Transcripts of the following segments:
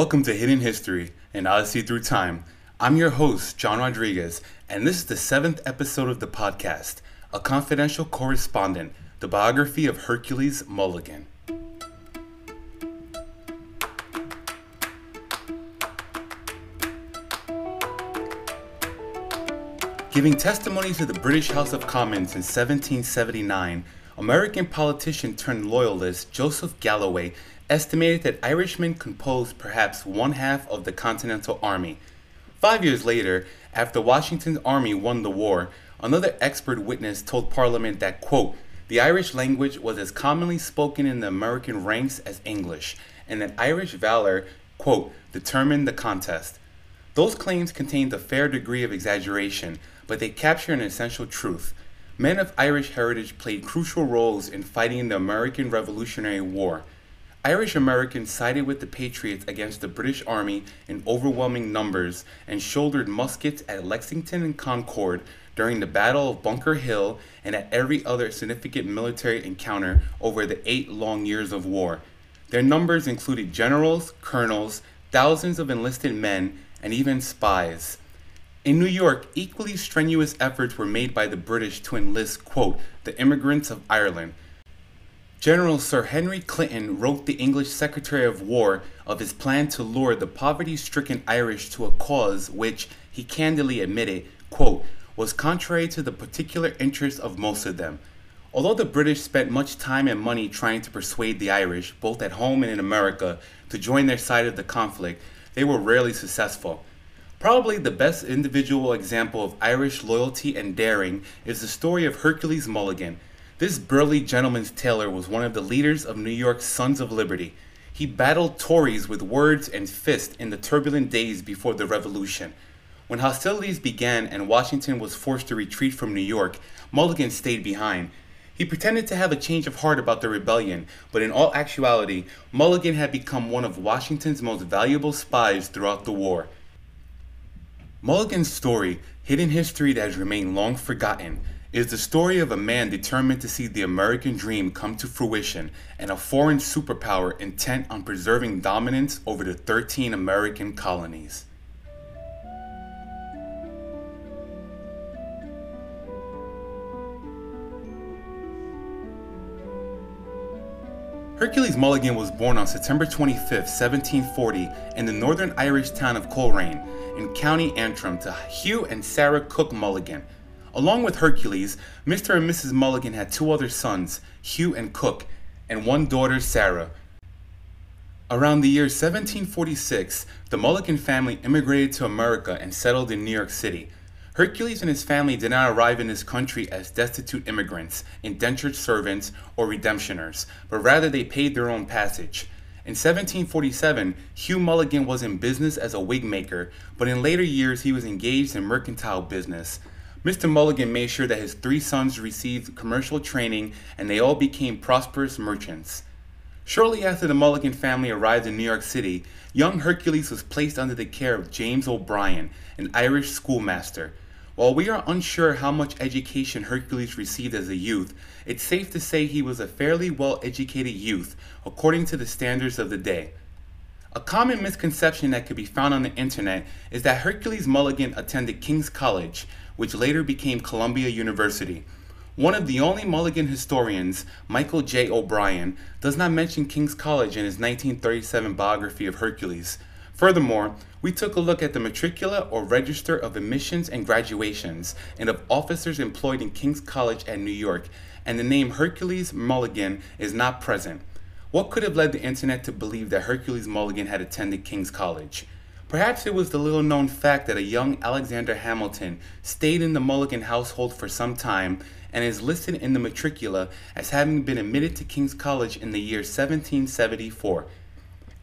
Welcome to Hidden History, and Odyssey Through Time. I'm your host, John Rodriguez, and this is the seventh episode of the podcast, A Confidential Correspondent, the biography of Hercules Mulligan. Giving testimony to the British House of Commons in 1779, American politician turned loyalist Joseph Galloway estimated that Irishmen composed perhaps one half of the Continental Army. Five years later, after Washington's army won the war, another expert witness told Parliament that, quote, the Irish language was as commonly spoken in the American ranks as English, and that Irish valor, quote, determined the contest. Those claims contained a fair degree of exaggeration, but they capture an essential truth. Men of Irish heritage played crucial roles in fighting the American Revolutionary War. Irish Americans sided with the Patriots against the British Army in overwhelming numbers and shouldered muskets at Lexington and Concord during the Battle of Bunker Hill and at every other significant military encounter over the eight long years of war. Their numbers included generals, colonels, thousands of enlisted men, and even spies. In New York, equally strenuous efforts were made by the British to enlist, quote, the immigrants of Ireland. General Sir Henry Clinton wrote the English Secretary of War of his plan to lure the poverty stricken Irish to a cause which, he candidly admitted, quote, was contrary to the particular interests of most of them. Although the British spent much time and money trying to persuade the Irish, both at home and in America, to join their side of the conflict, they were rarely successful. Probably the best individual example of Irish loyalty and daring is the story of Hercules Mulligan. This burly gentleman's tailor was one of the leaders of New York's Sons of Liberty. He battled Tories with words and fists in the turbulent days before the Revolution. When hostilities began and Washington was forced to retreat from New York, Mulligan stayed behind. He pretended to have a change of heart about the rebellion, but in all actuality, Mulligan had become one of Washington's most valuable spies throughout the war. Mulligan's story, hidden history that has remained long forgotten, is the story of a man determined to see the American dream come to fruition and a foreign superpower intent on preserving dominance over the 13 American colonies. Hercules Mulligan was born on September 25, 1740, in the northern Irish town of Coleraine, in County Antrim, to Hugh and Sarah Cook Mulligan. Along with Hercules, Mr. and Mrs. Mulligan had two other sons, Hugh and Cook, and one daughter, Sarah. Around the year 1746, the Mulligan family immigrated to America and settled in New York City. Hercules and his family did not arrive in this country as destitute immigrants, indentured servants, or redemptioners, but rather they paid their own passage. In 1747, Hugh Mulligan was in business as a wig maker, but in later years he was engaged in mercantile business. Mr. Mulligan made sure that his three sons received commercial training and they all became prosperous merchants. Shortly after the Mulligan family arrived in New York City, young Hercules was placed under the care of James O'Brien, an Irish schoolmaster. While we are unsure how much education Hercules received as a youth, it's safe to say he was a fairly well educated youth, according to the standards of the day. A common misconception that could be found on the internet is that Hercules Mulligan attended King's College, which later became Columbia University. One of the only Mulligan historians, Michael J. O'Brien, does not mention King's College in his 1937 biography of Hercules. Furthermore, we took a look at the matricula or register of admissions and graduations and of officers employed in King's College at New York, and the name Hercules Mulligan is not present. What could have led the internet to believe that Hercules Mulligan had attended King's College? Perhaps it was the little known fact that a young Alexander Hamilton stayed in the Mulligan household for some time and is listed in the matricula as having been admitted to King's College in the year 1774.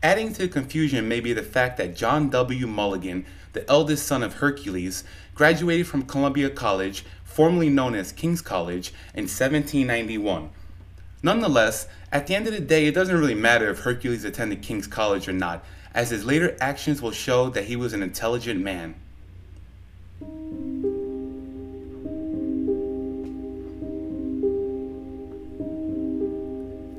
Adding to the confusion may be the fact that John W. Mulligan, the eldest son of Hercules, graduated from Columbia College, formerly known as King's College, in 1791. Nonetheless, at the end of the day, it doesn't really matter if Hercules attended King's College or not, as his later actions will show that he was an intelligent man.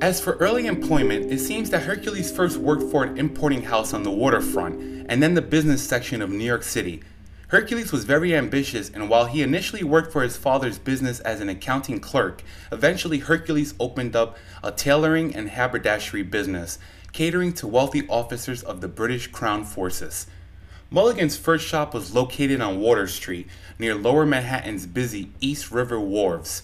As for early employment, it seems that Hercules first worked for an importing house on the waterfront and then the business section of New York City. Hercules was very ambitious, and while he initially worked for his father's business as an accounting clerk, eventually Hercules opened up a tailoring and haberdashery business, catering to wealthy officers of the British Crown Forces. Mulligan's first shop was located on Water Street, near Lower Manhattan's busy East River wharves.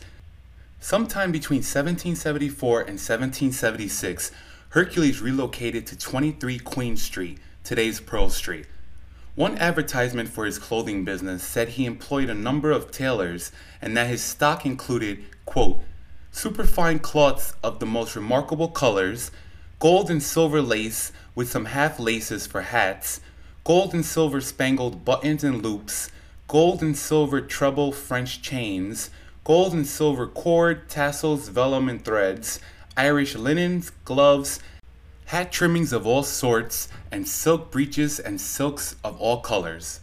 Sometime between 1774 and 1776, Hercules relocated to 23 Queen Street, today's Pearl Street. One advertisement for his clothing business said he employed a number of tailors and that his stock included, quote, superfine cloths of the most remarkable colors, gold and silver lace with some half laces for hats, gold and silver spangled buttons and loops, gold and silver treble French chains, gold and silver cord, tassels, vellum, and threads, Irish linens, gloves, hat trimmings of all sorts, and silk breeches and silks of all colors.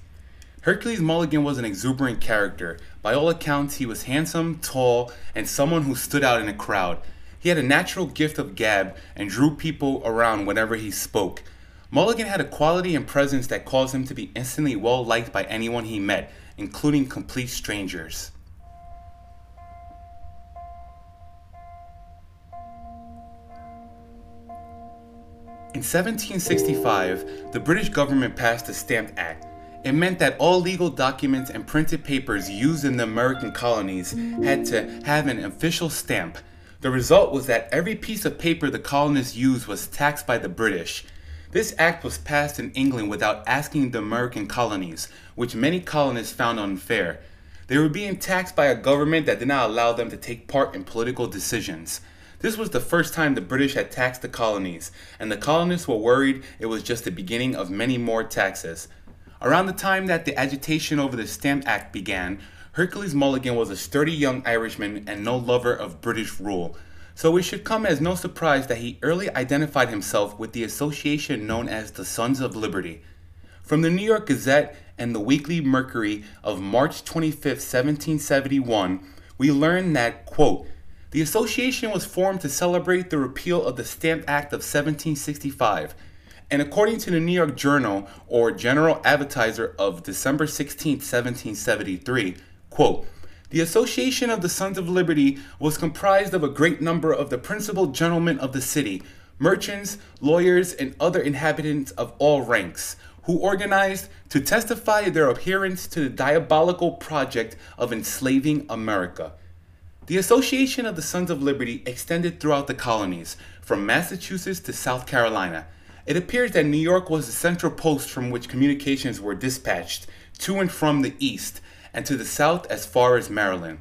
Hercules Mulligan was an exuberant character. By all accounts, he was handsome, tall, and someone who stood out in a crowd. He had a natural gift of gab and drew people around whenever he spoke. Mulligan had a quality and presence that caused him to be instantly well liked by anyone he met, including complete strangers. In 1765, the British government passed the Stamp Act. It meant that all legal documents and printed papers used in the American colonies had to have an official stamp. The result was that every piece of paper the colonists used was taxed by the British. This act was passed in England without asking the American colonies, which many colonists found unfair. They were being taxed by a government that did not allow them to take part in political decisions. This was the first time the British had taxed the colonies, and the colonists were worried it was just the beginning of many more taxes. Around the time that the agitation over the Stamp Act began, Hercules Mulligan was a sturdy young Irishman and no lover of British rule. So it should come as no surprise that he early identified himself with the association known as the Sons of Liberty. From the New York Gazette and the Weekly Mercury of March 25, 1771, we learn that, quote, the association was formed to celebrate the repeal of the Stamp Act of 1765. And according to the New York Journal or General Advertiser of December 16, 1773, quote, the Association of the Sons of Liberty was comprised of a great number of the principal gentlemen of the city, merchants, lawyers, and other inhabitants of all ranks, who organized to testify their adherence to the diabolical project of enslaving America. The Association of the Sons of Liberty extended throughout the colonies, from Massachusetts to South Carolina. It appears that New York was the central post from which communications were dispatched to and from the east, and to the south as far as Maryland.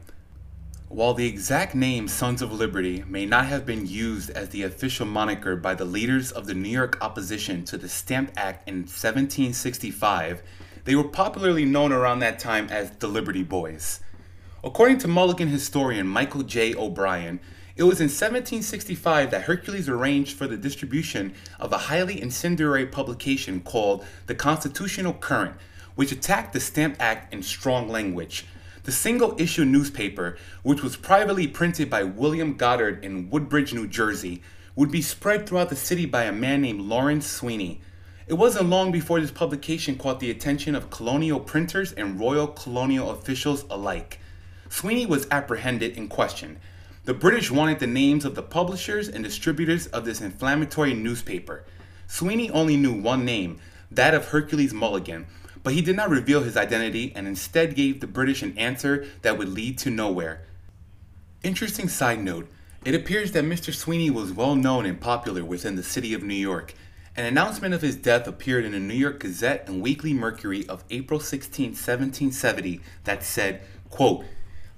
While the exact name Sons of Liberty may not have been used as the official moniker by the leaders of the New York opposition to the Stamp Act in 1765, they were popularly known around that time as the Liberty Boys. According to Mulligan historian Michael J. O'Brien, it was in 1765 that Hercules arranged for the distribution of a highly incendiary publication called The Constitutional Courant, which attacked the Stamp Act in strong language. The single issue newspaper, which was privately printed by William Goddard in Woodbridge, New Jersey, would be spread throughout the city by a man named Lawrence Sweeney. It wasn't long before this publication caught the attention of colonial printers and royal colonial officials alike. Sweeney was apprehended and questioned. The British wanted the names of the publishers and distributors of this inflammatory newspaper. Sweeney only knew one name, that of Hercules Mulligan, but he did not reveal his identity and instead gave the British an answer that would lead to nowhere. Interesting side note it appears that Mr. Sweeney was well known and popular within the city of New York. An announcement of his death appeared in the New York Gazette and Weekly Mercury of April 16, 1770, that said, quote,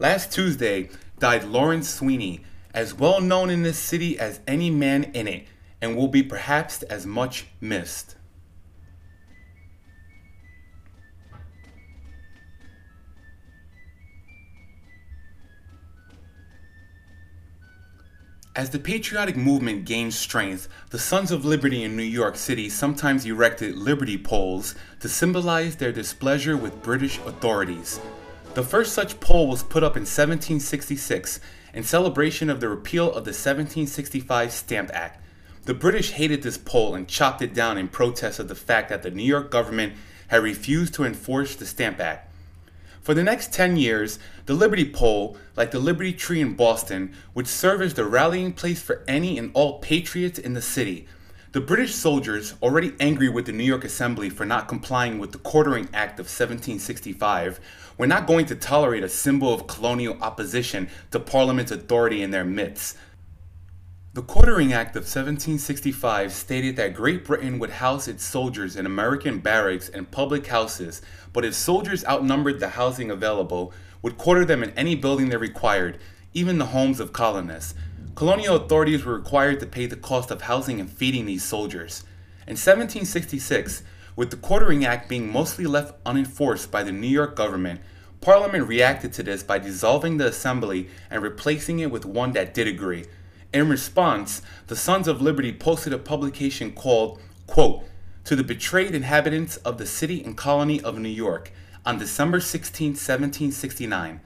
Last Tuesday died Lawrence Sweeney, as well known in this city as any man in it, and will be perhaps as much missed. As the patriotic movement gained strength, the Sons of Liberty in New York City sometimes erected liberty poles to symbolize their displeasure with British authorities. The first such pole was put up in 1766 in celebration of the repeal of the 1765 Stamp Act. The British hated this pole and chopped it down in protest of the fact that the New York government had refused to enforce the Stamp Act. For the next 10 years, the Liberty Pole, like the Liberty Tree in Boston, would serve as the rallying place for any and all patriots in the city. The British soldiers, already angry with the New York Assembly for not complying with the Quartering Act of 1765, were not going to tolerate a symbol of colonial opposition to Parliament's authority in their midst. The Quartering Act of 1765 stated that Great Britain would house its soldiers in American barracks and public houses, but if soldiers outnumbered the housing available, would quarter them in any building they required, even the homes of colonists. Colonial authorities were required to pay the cost of housing and feeding these soldiers. In 1766, with the Quartering Act being mostly left unenforced by the New York government, Parliament reacted to this by dissolving the Assembly and replacing it with one that did agree. In response, the Sons of Liberty posted a publication called, quote, To the Betrayed Inhabitants of the City and Colony of New York on December 16, 1769.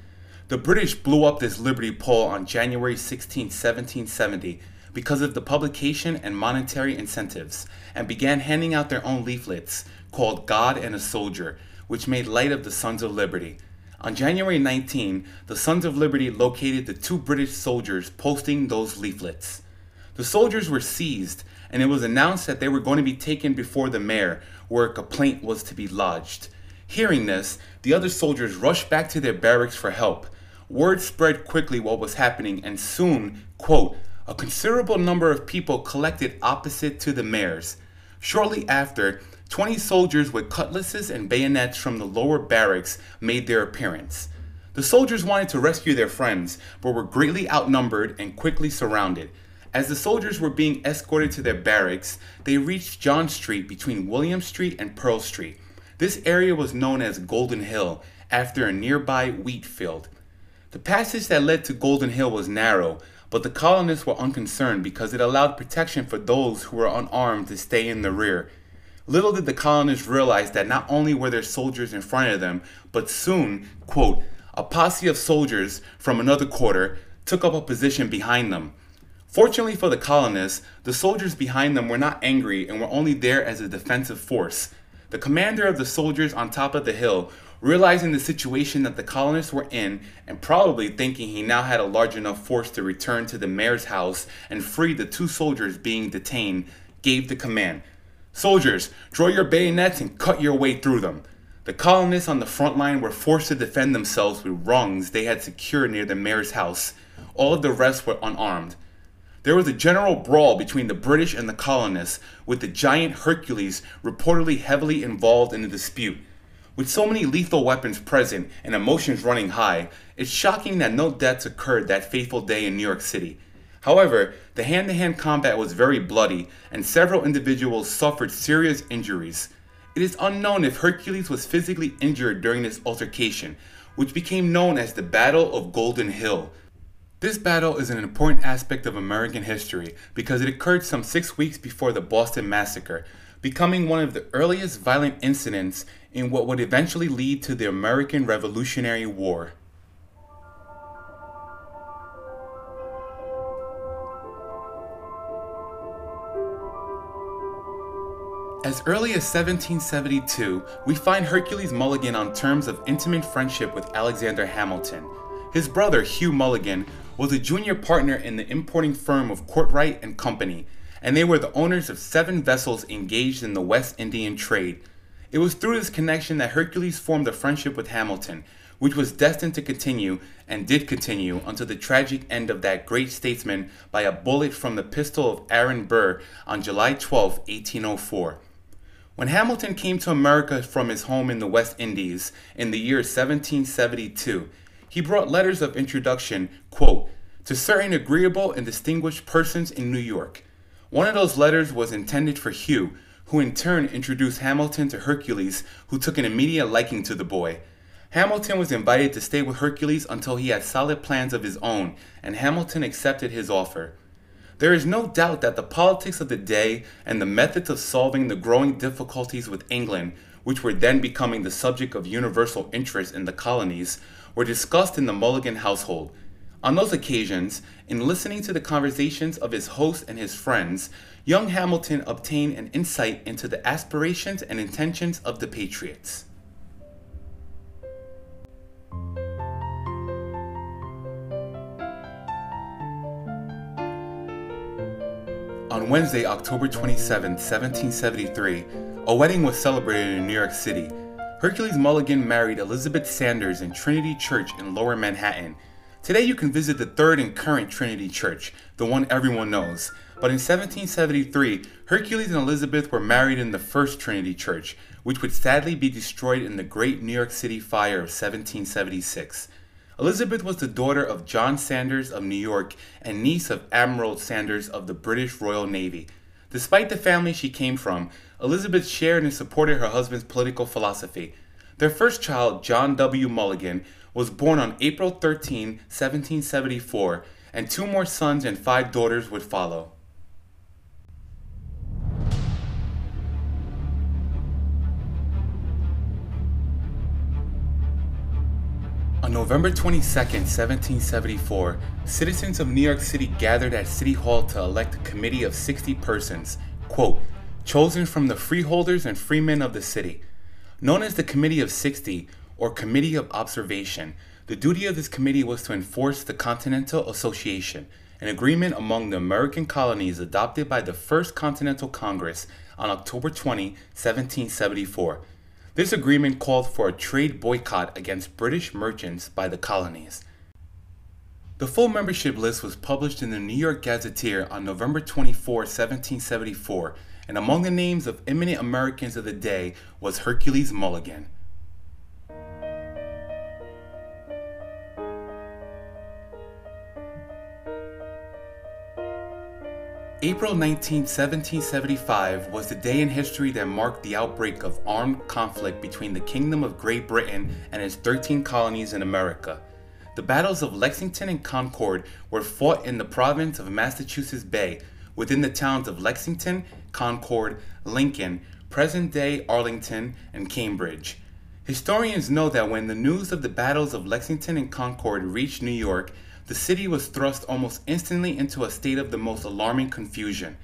The British blew up this Liberty Pole on January 16, 1770, because of the publication and monetary incentives, and began handing out their own leaflets called God and a Soldier, which made light of the Sons of Liberty. On January 19, the Sons of Liberty located the two British soldiers posting those leaflets. The soldiers were seized, and it was announced that they were going to be taken before the mayor, where a complaint was to be lodged. Hearing this, the other soldiers rushed back to their barracks for help. Word spread quickly what was happening, and soon, quote, a considerable number of people collected opposite to the mayor's. Shortly after, 20 soldiers with cutlasses and bayonets from the lower barracks made their appearance. The soldiers wanted to rescue their friends, but were greatly outnumbered and quickly surrounded. As the soldiers were being escorted to their barracks, they reached John Street between William Street and Pearl Street. This area was known as Golden Hill, after a nearby wheat field. The passage that led to Golden Hill was narrow, but the colonists were unconcerned because it allowed protection for those who were unarmed to stay in the rear. Little did the colonists realize that not only were there soldiers in front of them, but soon, quote, a posse of soldiers from another quarter took up a position behind them. Fortunately for the colonists, the soldiers behind them were not angry and were only there as a defensive force. The commander of the soldiers on top of the hill Realizing the situation that the colonists were in, and probably thinking he now had a large enough force to return to the mayor's house and free the two soldiers being detained, gave the command Soldiers, draw your bayonets and cut your way through them. The colonists on the front line were forced to defend themselves with rungs they had secured near the mayor's house. All of the rest were unarmed. There was a general brawl between the British and the colonists, with the giant Hercules reportedly heavily involved in the dispute. With so many lethal weapons present and emotions running high, it's shocking that no deaths occurred that fateful day in New York City. However, the hand to hand combat was very bloody, and several individuals suffered serious injuries. It is unknown if Hercules was physically injured during this altercation, which became known as the Battle of Golden Hill. This battle is an important aspect of American history because it occurred some six weeks before the Boston Massacre, becoming one of the earliest violent incidents in what would eventually lead to the American Revolutionary War. As early as 1772, we find Hercules Mulligan on terms of intimate friendship with Alexander Hamilton. His brother, Hugh Mulligan, was a junior partner in the importing firm of Kortright and Company, and they were the owners of seven vessels engaged in the West Indian trade, it was through this connection that Hercules formed a friendship with Hamilton, which was destined to continue and did continue until the tragic end of that great statesman by a bullet from the pistol of Aaron Burr on July 12, 1804. When Hamilton came to America from his home in the West Indies in the year 1772, he brought letters of introduction, quote, to certain agreeable and distinguished persons in New York. One of those letters was intended for Hugh, who in turn introduced Hamilton to Hercules, who took an immediate liking to the boy. Hamilton was invited to stay with Hercules until he had solid plans of his own, and Hamilton accepted his offer. There is no doubt that the politics of the day and the methods of solving the growing difficulties with England which were then becoming the subject of universal interest in the colonies, were discussed in the Mulligan household. On those occasions, in listening to the conversations of his host and his friends, young Hamilton obtained an insight into the aspirations and intentions of the Patriots. On Wednesday, October 27, 1773, a wedding was celebrated in New York City. Hercules Mulligan married Elizabeth Sanders in Trinity Church in Lower Manhattan. Today you can visit the third and current Trinity Church, the one everyone knows. But in 1773, Hercules and Elizabeth were married in the first Trinity Church, which would sadly be destroyed in the Great New York City Fire of 1776. Elizabeth was the daughter of John Sanders of New York and niece of Admiral Sanders of the British Royal Navy. Despite the family she came from, Elizabeth shared and supported her husband's political philosophy. Their first child, John W. Mulligan, was born on April 13, 1774, and two more sons and five daughters would follow. November 22, 1774, citizens of New York City gathered at City Hall to elect a committee of 60 persons, quote, chosen from the freeholders and freemen of the city. Known as the Committee of 60, or Committee of Observation, the duty of this committee was to enforce the Continental Association, an agreement among the American colonies adopted by the First Continental Congress on October 20, 1774 this agreement called for a trade boycott against British merchants by the colonies. The full membership list was published in the New York Gazetteer on November 24, 1774, and among the names of eminent Americans of the day was Hercules Mulligan. April 19, 1775 was the day in history that marked the outbreak of armed conflict between the Kingdom of Great Britain and its 13 colonies in America. The battles of Lexington and Concord were fought in the province of Massachusetts Bay within the towns of Lexington, Concord, Lincoln, present day Arlington, and Cambridge. Historians know that when the news of the battles of Lexington and Concord reached New York, the city was thrust almost instantly into a state of the most alarming confusion.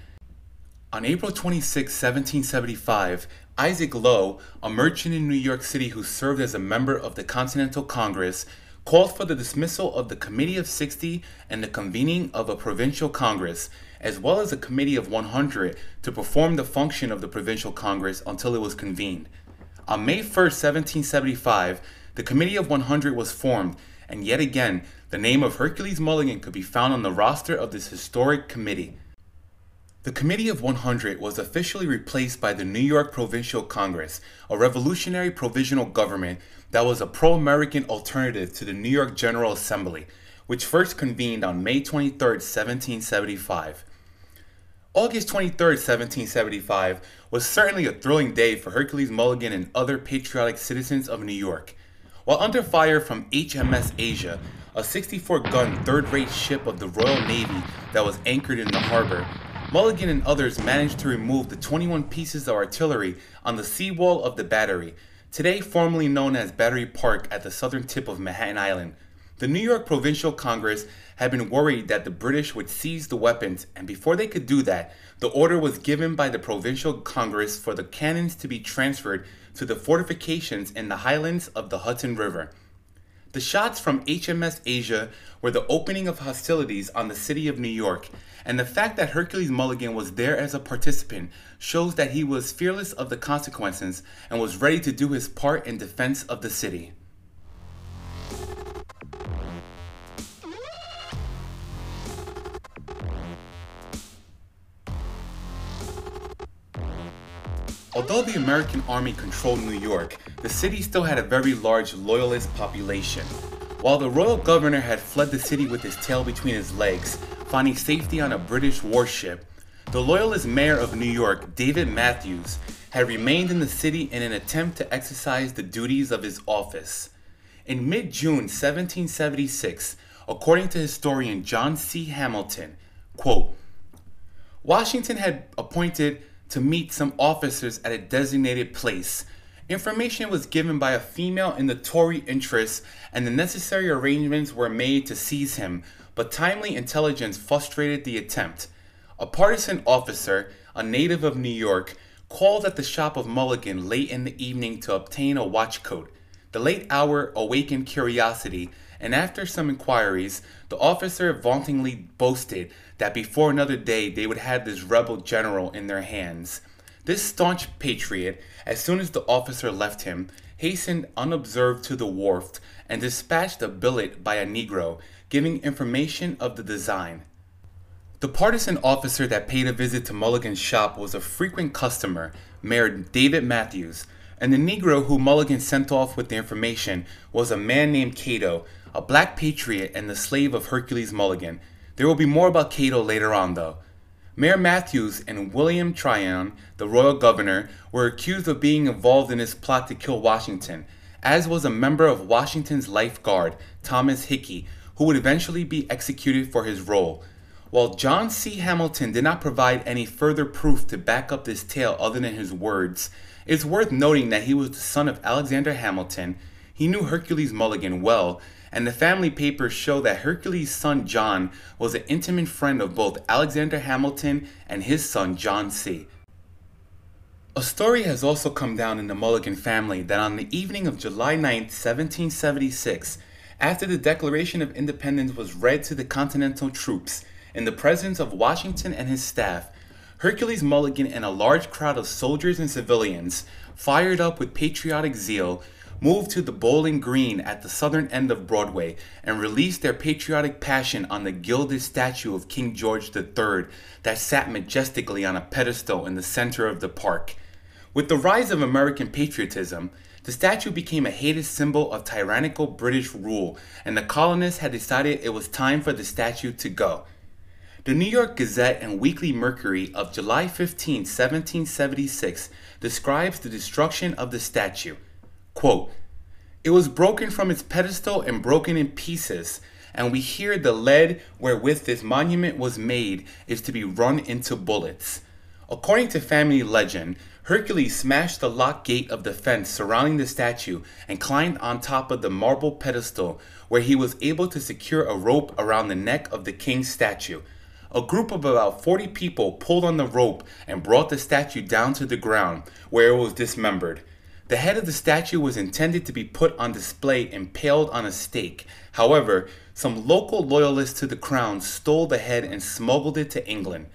On April 26, 1775, Isaac Low, a merchant in New York City who served as a member of the Continental Congress, called for the dismissal of the Committee of 60 and the convening of a provincial congress, as well as a committee of 100 to perform the function of the provincial congress until it was convened. On May 1, 1775, the Committee of 100 was formed, and yet again, the name of Hercules Mulligan could be found on the roster of this historic committee. The Committee of 100 was officially replaced by the New York Provincial Congress, a revolutionary provisional government that was a pro American alternative to the New York General Assembly, which first convened on May 23, 1775. August 23, 1775 was certainly a thrilling day for Hercules Mulligan and other patriotic citizens of New York. While under fire from HMS Asia, a 64 gun third rate ship of the Royal Navy that was anchored in the harbor, Mulligan and others managed to remove the 21 pieces of artillery on the seawall of the battery, today formerly known as Battery Park at the southern tip of Manhattan Island. The New York Provincial Congress had been worried that the British would seize the weapons, and before they could do that, the order was given by the Provincial Congress for the cannons to be transferred to the fortifications in the highlands of the Hudson River. The shots from HMS Asia were the opening of hostilities on the city of New York, and the fact that Hercules Mulligan was there as a participant shows that he was fearless of the consequences and was ready to do his part in defense of the city. Although the American Army controlled New York, the city still had a very large loyalist population. While the royal governor had fled the city with his tail between his legs, finding safety on a British warship, the loyalist mayor of New York, David Matthews, had remained in the city in an attempt to exercise the duties of his office. In mid June 1776, according to historian John C. Hamilton, quote, Washington had appointed to meet some officers at a designated place, Information was given by a female in the Tory interests, and the necessary arrangements were made to seize him, but timely intelligence frustrated the attempt. A partisan officer, a native of New York, called at the shop of Mulligan late in the evening to obtain a watch coat. The late hour awakened curiosity, and after some inquiries, the officer vauntingly boasted that before another day they would have this rebel general in their hands. This staunch patriot, as soon as the officer left him, hastened unobserved to the wharf and dispatched a billet by a Negro, giving information of the design. The partisan officer that paid a visit to Mulligan's shop was a frequent customer, Mayor David Matthews, and the Negro who Mulligan sent off with the information was a man named Cato, a black patriot and the slave of Hercules Mulligan. There will be more about Cato later on, though. Mayor Matthews and William Tryon, the royal governor, were accused of being involved in this plot to kill Washington, as was a member of Washington's life guard, Thomas Hickey, who would eventually be executed for his role. While John C. Hamilton did not provide any further proof to back up this tale other than his words, it's worth noting that he was the son of Alexander Hamilton. He knew Hercules Mulligan well and the family papers show that Hercules' son John was an intimate friend of both Alexander Hamilton and his son John C. A story has also come down in the Mulligan family that on the evening of July 9, 1776, after the Declaration of Independence was read to the Continental troops in the presence of Washington and his staff, Hercules Mulligan and a large crowd of soldiers and civilians, fired up with patriotic zeal, moved to the Bowling Green at the southern end of Broadway and released their patriotic passion on the gilded statue of King George III that sat majestically on a pedestal in the center of the park. With the rise of American patriotism, the statue became a hated symbol of tyrannical British rule, and the colonists had decided it was time for the statue to go. The New York Gazette and Weekly Mercury of July 15, 1776 describes the destruction of the statue. Quote, it was broken from its pedestal and broken in pieces, and we hear the lead wherewith this monument was made is to be run into bullets. According to family legend, Hercules smashed the lock gate of the fence surrounding the statue and climbed on top of the marble pedestal, where he was able to secure a rope around the neck of the king's statue. A group of about 40 people pulled on the rope and brought the statue down to the ground, where it was dismembered. The head of the statue was intended to be put on display impaled on a stake. However, some local loyalists to the crown stole the head and smuggled it to England.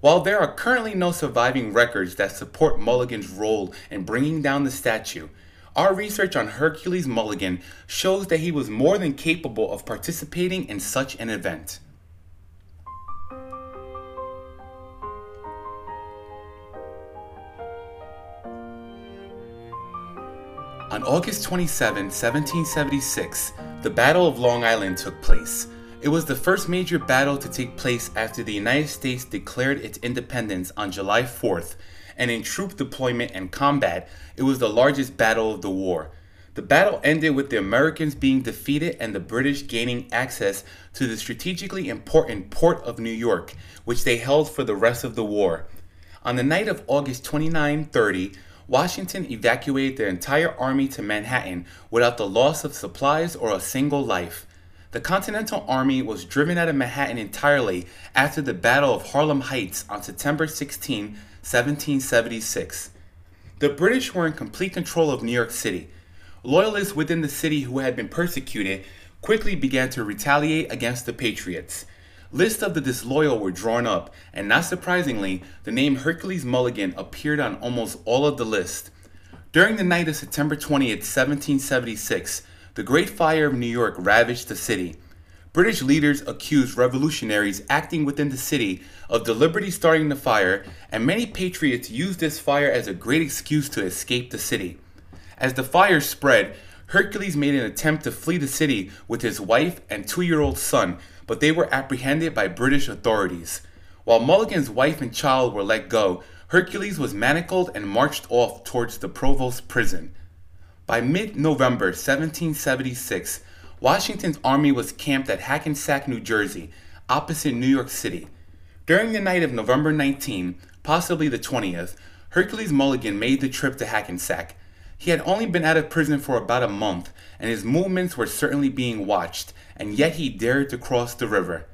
While there are currently no surviving records that support Mulligan's role in bringing down the statue, our research on Hercules Mulligan shows that he was more than capable of participating in such an event. On August 27, 1776, the Battle of Long Island took place. It was the first major battle to take place after the United States declared its independence on July 4th, and in troop deployment and combat, it was the largest battle of the war. The battle ended with the Americans being defeated and the British gaining access to the strategically important port of New York, which they held for the rest of the war. On the night of August 29 30, Washington evacuated their entire army to Manhattan without the loss of supplies or a single life. The Continental Army was driven out of Manhattan entirely after the Battle of Harlem Heights on September 16, 1776. The British were in complete control of New York City. Loyalists within the city who had been persecuted quickly began to retaliate against the Patriots. Lists of the disloyal were drawn up, and not surprisingly, the name Hercules Mulligan appeared on almost all of the list. During the night of September 20th, 1776, the Great Fire of New York ravaged the city. British leaders accused revolutionaries acting within the city of deliberately starting the fire, and many patriots used this fire as a great excuse to escape the city. As the fire spread, Hercules made an attempt to flee the city with his wife and two year old son, but they were apprehended by British authorities. While Mulligan's wife and child were let go, Hercules was manacled and marched off towards the provost prison. By mid November 1776, Washington's army was camped at Hackensack, New Jersey, opposite New York City. During the night of November 19, possibly the 20th, Hercules Mulligan made the trip to Hackensack. He had only been out of prison for about a month, and his movements were certainly being watched, and yet he dared to cross the river.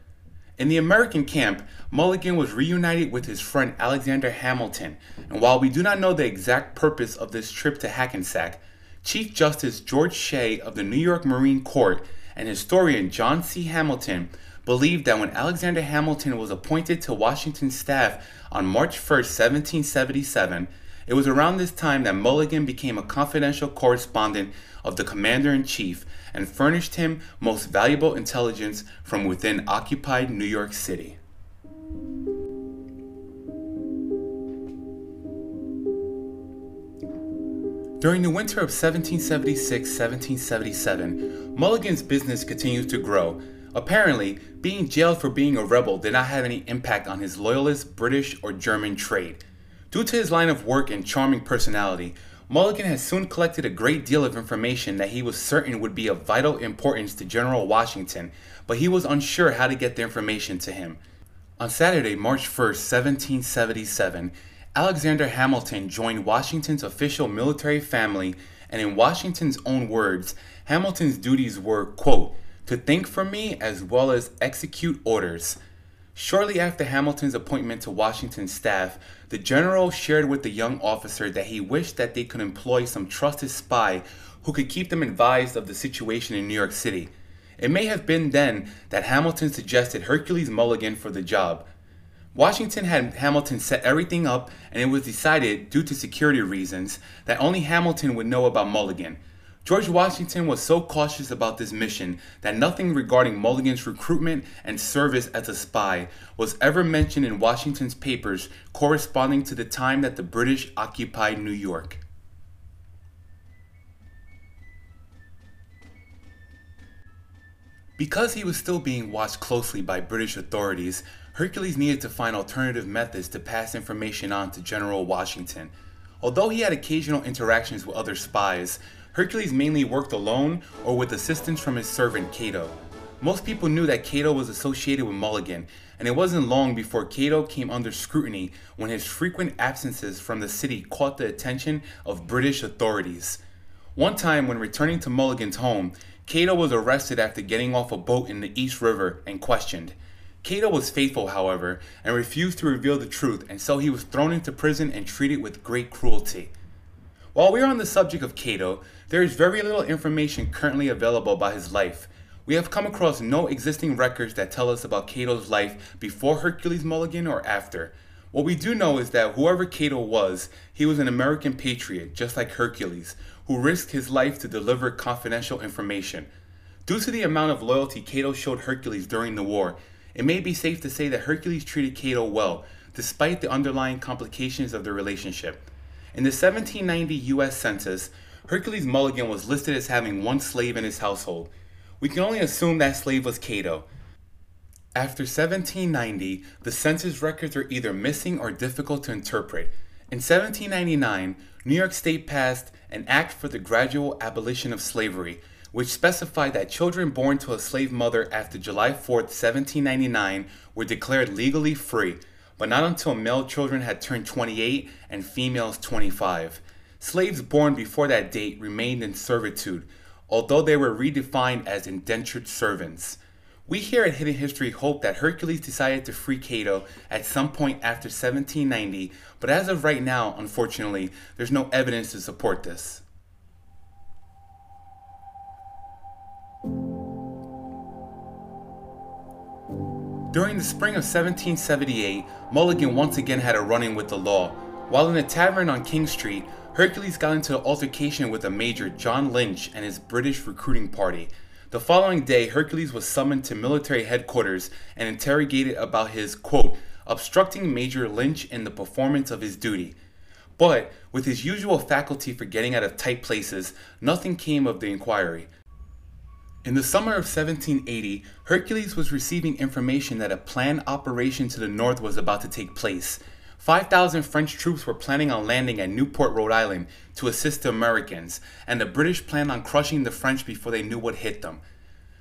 In the American camp, Mulligan was reunited with his friend Alexander Hamilton, and while we do not know the exact purpose of this trip to Hackensack, Chief Justice George Shea of the New York Marine Court and historian John C. Hamilton believed that when Alexander Hamilton was appointed to Washington's staff on March 1, 1777, it was around this time that Mulligan became a confidential correspondent of the commander in chief and furnished him most valuable intelligence from within occupied New York City. During the winter of 1776 1777, Mulligan's business continued to grow. Apparently, being jailed for being a rebel did not have any impact on his loyalist British or German trade. Due to his line of work and charming personality, Mulligan had soon collected a great deal of information that he was certain would be of vital importance to General Washington, but he was unsure how to get the information to him. On Saturday, March 1, 1777, Alexander Hamilton joined Washington's official military family, and in Washington's own words, Hamilton's duties were, quote, to think for me as well as execute orders. Shortly after Hamilton's appointment to Washington's staff, the general shared with the young officer that he wished that they could employ some trusted spy who could keep them advised of the situation in New York City. It may have been then that Hamilton suggested Hercules Mulligan for the job. Washington had Hamilton set everything up, and it was decided, due to security reasons, that only Hamilton would know about Mulligan. George Washington was so cautious about this mission that nothing regarding Mulligan's recruitment and service as a spy was ever mentioned in Washington's papers corresponding to the time that the British occupied New York. Because he was still being watched closely by British authorities, Hercules needed to find alternative methods to pass information on to General Washington. Although he had occasional interactions with other spies, Hercules mainly worked alone or with assistance from his servant Cato. Most people knew that Cato was associated with Mulligan, and it wasn't long before Cato came under scrutiny when his frequent absences from the city caught the attention of British authorities. One time, when returning to Mulligan's home, Cato was arrested after getting off a boat in the East River and questioned. Cato was faithful, however, and refused to reveal the truth, and so he was thrown into prison and treated with great cruelty. While we are on the subject of Cato, there is very little information currently available about his life. We have come across no existing records that tell us about Cato's life before Hercules Mulligan or after. What we do know is that whoever Cato was, he was an American patriot, just like Hercules, who risked his life to deliver confidential information. Due to the amount of loyalty Cato showed Hercules during the war, it may be safe to say that Hercules treated Cato well, despite the underlying complications of the relationship. In the 1790 US Census, Hercules Mulligan was listed as having one slave in his household. We can only assume that slave was Cato. After 1790, the census records are either missing or difficult to interpret. In 1799, New York State passed an Act for the Gradual Abolition of Slavery, which specified that children born to a slave mother after July 4, 1799, were declared legally free, but not until male children had turned 28 and females 25. Slaves born before that date remained in servitude, although they were redefined as indentured servants. We here at Hidden History hope that Hercules decided to free Cato at some point after 1790, but as of right now, unfortunately, there's no evidence to support this. During the spring of 1778, Mulligan once again had a run-in with the law. While in a tavern on King Street, Hercules got into an altercation with a major, John Lynch, and his British recruiting party. The following day, Hercules was summoned to military headquarters and interrogated about his, quote, obstructing Major Lynch in the performance of his duty. But, with his usual faculty for getting out of tight places, nothing came of the inquiry. In the summer of 1780, Hercules was receiving information that a planned operation to the north was about to take place. 5,000 French troops were planning on landing at Newport, Rhode Island to assist the Americans, and the British planned on crushing the French before they knew what hit them.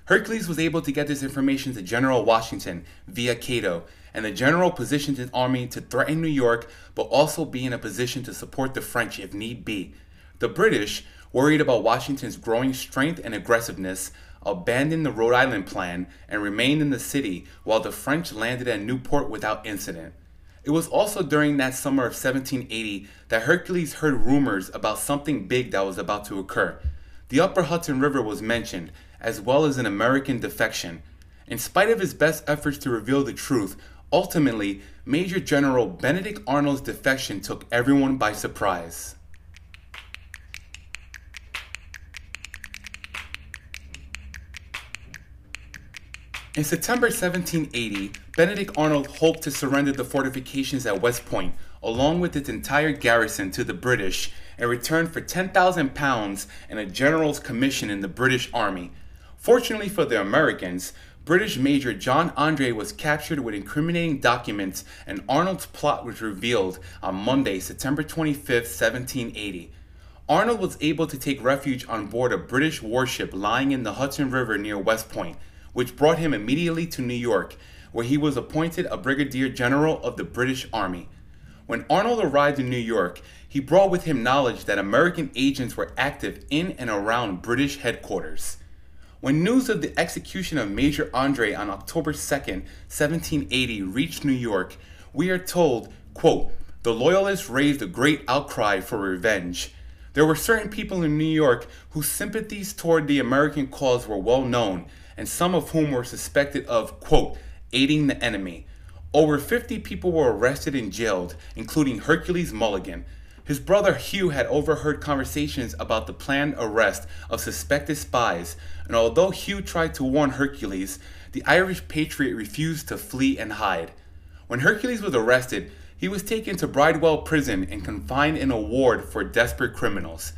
Hercules was able to get this information to General Washington via Cato, and the general positioned his army to threaten New York but also be in a position to support the French if need be. The British, worried about Washington's growing strength and aggressiveness, abandoned the Rhode Island plan and remained in the city while the French landed at Newport without incident. It was also during that summer of 1780 that Hercules heard rumors about something big that was about to occur. The upper Hudson River was mentioned, as well as an American defection. In spite of his best efforts to reveal the truth, ultimately, Major General Benedict Arnold's defection took everyone by surprise. In September 1780, Benedict Arnold hoped to surrender the fortifications at West Point, along with its entire garrison, to the British in return for 10,000 pounds and a general's commission in the British Army. Fortunately for the Americans, British Major John Andre was captured with incriminating documents, and Arnold's plot was revealed on Monday, September 25, 1780. Arnold was able to take refuge on board a British warship lying in the Hudson River near West Point which brought him immediately to New York, where he was appointed a brigadier general of the British Army. When Arnold arrived in New York, he brought with him knowledge that American agents were active in and around British headquarters. When news of the execution of Major Andre on October 2, 1780 reached New York, we are told, quote, the Loyalists raised a great outcry for revenge. There were certain people in New York whose sympathies toward the American cause were well known, and some of whom were suspected of, quote, aiding the enemy. Over 50 people were arrested and jailed, including Hercules Mulligan. His brother Hugh had overheard conversations about the planned arrest of suspected spies, and although Hugh tried to warn Hercules, the Irish patriot refused to flee and hide. When Hercules was arrested, he was taken to Bridewell Prison and confined in a ward for desperate criminals.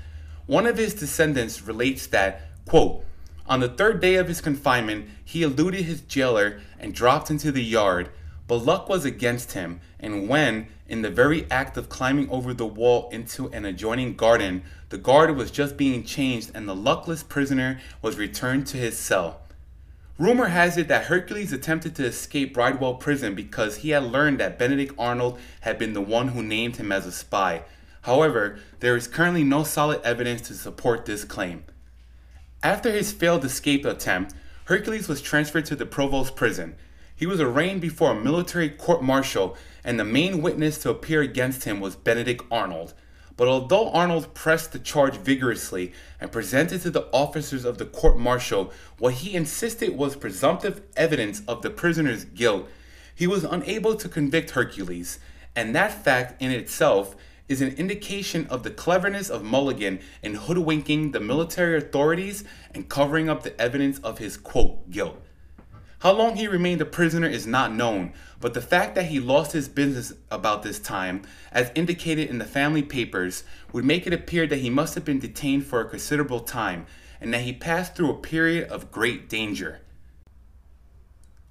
One of his descendants relates that, quote, on the third day of his confinement, he eluded his jailer and dropped into the yard, but luck was against him, and when, in the very act of climbing over the wall into an adjoining garden, the guard was just being changed and the luckless prisoner was returned to his cell. Rumor has it that Hercules attempted to escape Bridewell prison because he had learned that Benedict Arnold had been the one who named him as a spy. However, there is currently no solid evidence to support this claim. After his failed escape attempt, Hercules was transferred to the Provost prison. He was arraigned before a military court martial, and the main witness to appear against him was Benedict Arnold. But although Arnold pressed the charge vigorously and presented to the officers of the court martial what he insisted was presumptive evidence of the prisoner's guilt, he was unable to convict Hercules, and that fact in itself is an indication of the cleverness of Mulligan in hoodwinking the military authorities and covering up the evidence of his quote guilt. How long he remained a prisoner is not known, but the fact that he lost his business about this time, as indicated in the family papers, would make it appear that he must have been detained for a considerable time and that he passed through a period of great danger.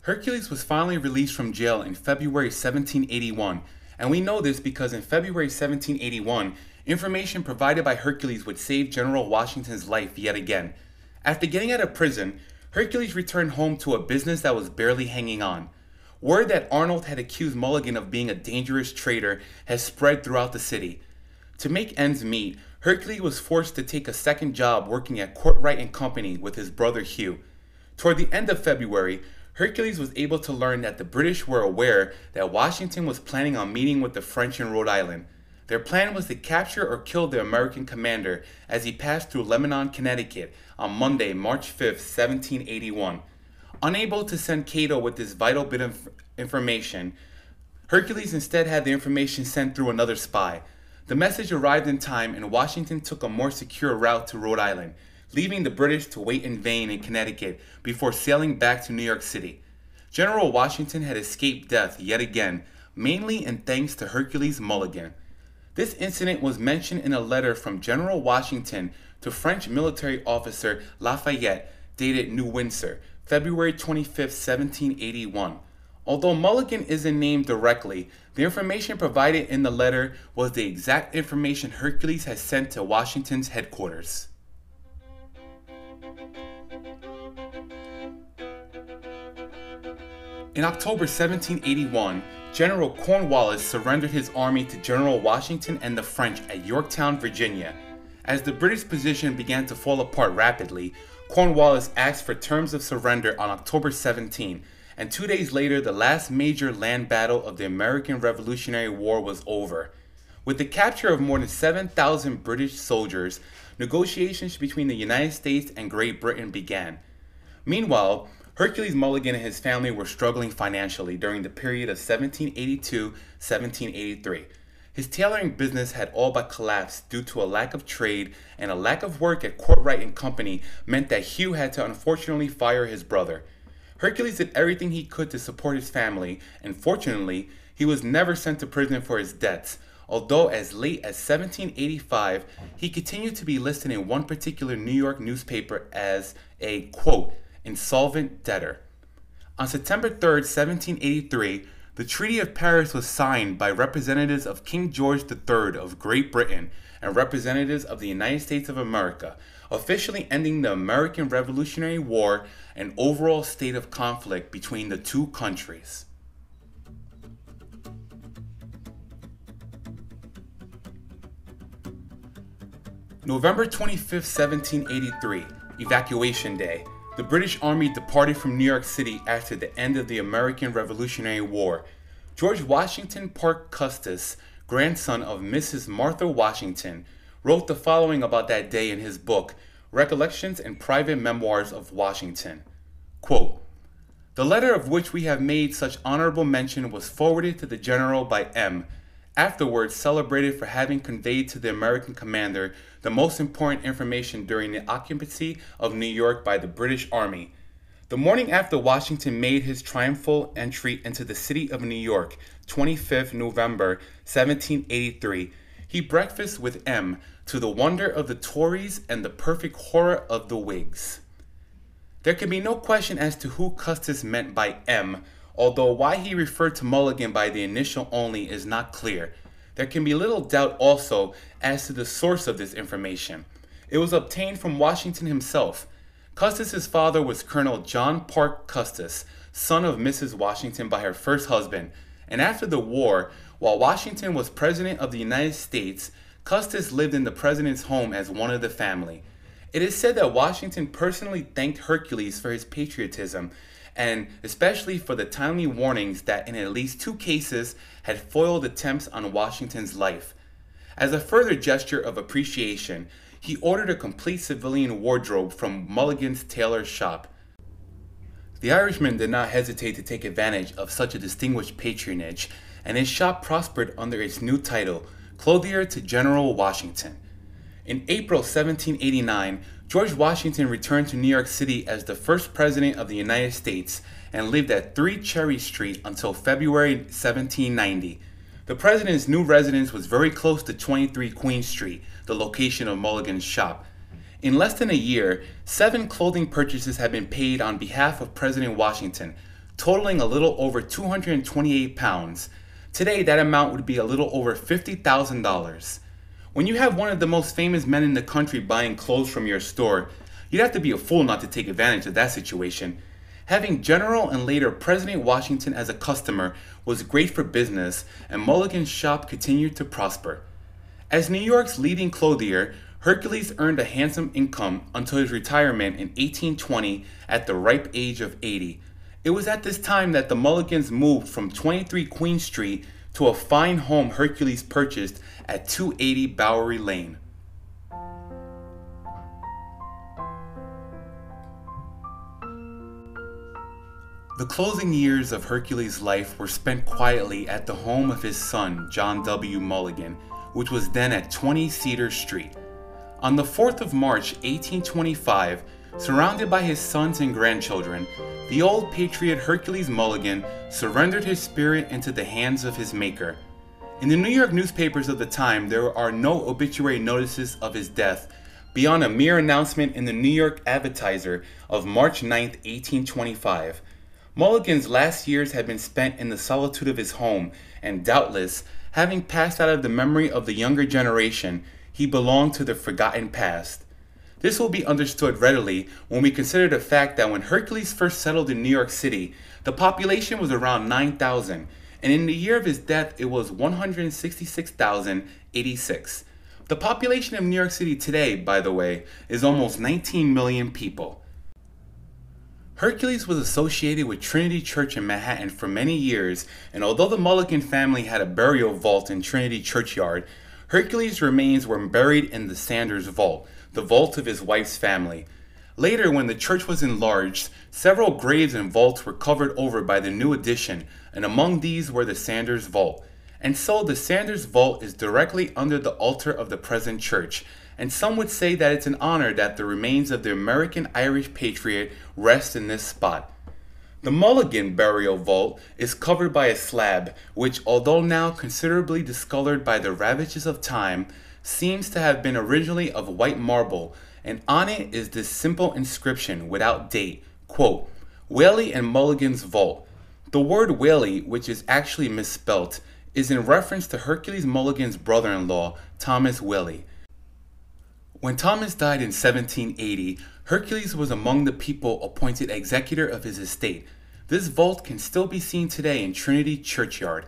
Hercules was finally released from jail in February 1781 and we know this because in February 1781, information provided by Hercules would save General Washington's life yet again. After getting out of prison, Hercules returned home to a business that was barely hanging on. Word that Arnold had accused Mulligan of being a dangerous traitor has spread throughout the city. To make ends meet, Hercules was forced to take a second job working at Kortright and Company with his brother Hugh. Toward the end of February, Hercules was able to learn that the British were aware that Washington was planning on meeting with the French in Rhode Island. Their plan was to capture or kill the American commander as he passed through Lebanon, Connecticut on Monday, March 5, 1781. Unable to send Cato with this vital bit of information, Hercules instead had the information sent through another spy. The message arrived in time, and Washington took a more secure route to Rhode Island leaving the British to wait in vain in Connecticut before sailing back to New York City. General Washington had escaped death yet again, mainly in thanks to Hercules Mulligan. This incident was mentioned in a letter from General Washington to French military officer Lafayette, dated New Windsor, February 25, 1781. Although Mulligan isn't named directly, the information provided in the letter was the exact information Hercules had sent to Washington's headquarters. In October 1781, General Cornwallis surrendered his army to General Washington and the French at Yorktown, Virginia. As the British position began to fall apart rapidly, Cornwallis asked for terms of surrender on October 17, and two days later, the last major land battle of the American Revolutionary War was over. With the capture of more than 7,000 British soldiers, negotiations between the United States and Great Britain began. Meanwhile, Hercules Mulligan and his family were struggling financially during the period of 1782 1783. His tailoring business had all but collapsed due to a lack of trade, and a lack of work at Kortright and Company meant that Hugh had to unfortunately fire his brother. Hercules did everything he could to support his family, and fortunately, he was never sent to prison for his debts, although as late as 1785, he continued to be listed in one particular New York newspaper as a, quote, insolvent debtor. On September 3, 1783, the Treaty of Paris was signed by representatives of King George III of Great Britain and representatives of the United States of America, officially ending the American Revolutionary War and overall state of conflict between the two countries. November 25, 1783, Evacuation Day. The British Army departed from New York City after the end of the American Revolutionary War. George Washington Parke Custis, grandson of Mrs. Martha Washington, wrote the following about that day in his book, Recollections and Private Memoirs of Washington. Quote, the letter of which we have made such honorable mention was forwarded to the general by M afterwards celebrated for having conveyed to the American commander the most important information during the occupancy of New York by the British Army. The morning after Washington made his triumphal entry into the city of New York, 25th November 1783, he breakfasted with M to the wonder of the Tories and the perfect horror of the Whigs. There can be no question as to who Custis meant by M although why he referred to Mulligan by the initial only is not clear. There can be little doubt also as to the source of this information. It was obtained from Washington himself. Custis's father was Colonel John Parke Custis, son of Mrs. Washington by her first husband, and after the war, while Washington was president of the United States, Custis lived in the president's home as one of the family. It is said that Washington personally thanked Hercules for his patriotism and especially for the timely warnings that in at least two cases had foiled attempts on Washington's life. As a further gesture of appreciation, he ordered a complete civilian wardrobe from Mulligan's tailor shop. The Irishman did not hesitate to take advantage of such a distinguished patronage, and his shop prospered under its new title, Clothier to General Washington. In April 1789, George Washington returned to New York City as the first president of the United States and lived at 3 Cherry Street until February 1790. The president's new residence was very close to 23 Queen Street, the location of Mulligan's shop. In less than a year, seven clothing purchases had been paid on behalf of President Washington, totaling a little over 228 pounds. Today, that amount would be a little over $50,000. When you have one of the most famous men in the country buying clothes from your store, you'd have to be a fool not to take advantage of that situation. Having General and later President Washington as a customer was great for business, and Mulligan's shop continued to prosper. As New York's leading clothier, Hercules earned a handsome income until his retirement in 1820 at the ripe age of 80. It was at this time that the Mulligans moved from 23 Queen Street to a fine home Hercules purchased at 280 Bowery Lane. The closing years of Hercules' life were spent quietly at the home of his son, John W. Mulligan, which was then at 20 Cedar Street. On the 4th of March, 1825, Surrounded by his sons and grandchildren, the old patriot Hercules Mulligan surrendered his spirit into the hands of his maker. In the New York newspapers of the time, there are no obituary notices of his death beyond a mere announcement in the New York Advertiser of March 9, 1825. Mulligan's last years had been spent in the solitude of his home, and doubtless, having passed out of the memory of the younger generation, he belonged to the forgotten past. This will be understood readily when we consider the fact that when Hercules first settled in New York City, the population was around 9,000, and in the year of his death, it was 166,086. The population of New York City today, by the way, is almost 19 million people. Hercules was associated with Trinity Church in Manhattan for many years, and although the Mulligan family had a burial vault in Trinity Churchyard, Hercules' remains were buried in the Sanders Vault, the vault of his wife's family. Later, when the church was enlarged, several graves and vaults were covered over by the new addition, and among these were the Sanders Vault. And so the Sanders Vault is directly under the altar of the present church, and some would say that it's an honor that the remains of the American Irish patriot rest in this spot. The Mulligan burial vault is covered by a slab, which, although now considerably discolored by the ravages of time, seems to have been originally of white marble, and on it is this simple inscription without date quote, Whaley and Mulligan's Vault. The word Whaley, which is actually misspelt, is in reference to Hercules Mulligan's brother in law, Thomas Whaley. When Thomas died in 1780, Hercules was among the people appointed executor of his estate. This vault can still be seen today in Trinity Churchyard.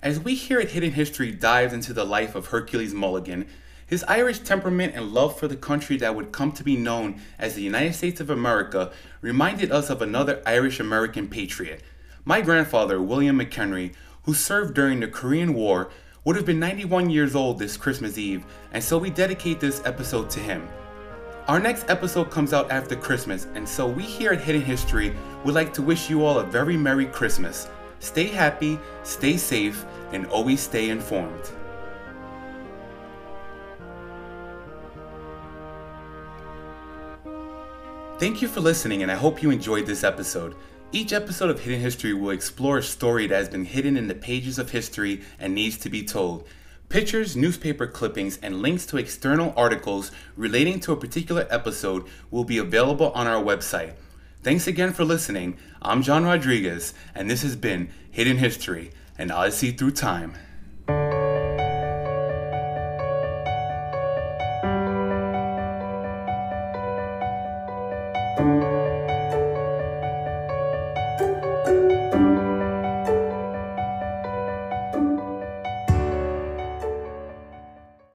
As we here at Hidden History dives into the life of Hercules Mulligan, his Irish temperament and love for the country that would come to be known as the United States of America reminded us of another Irish American patriot. My grandfather, William McHenry, who served during the Korean War, would have been 91 years old this Christmas Eve, and so we dedicate this episode to him. Our next episode comes out after Christmas, and so we here at Hidden History would like to wish you all a very Merry Christmas. Stay happy, stay safe, and always stay informed. Thank you for listening, and I hope you enjoyed this episode. Each episode of Hidden History will explore a story that has been hidden in the pages of history and needs to be told. Pictures, newspaper clippings, and links to external articles relating to a particular episode will be available on our website. Thanks again for listening. I'm John Rodriguez, and this has been Hidden History, an odyssey through time.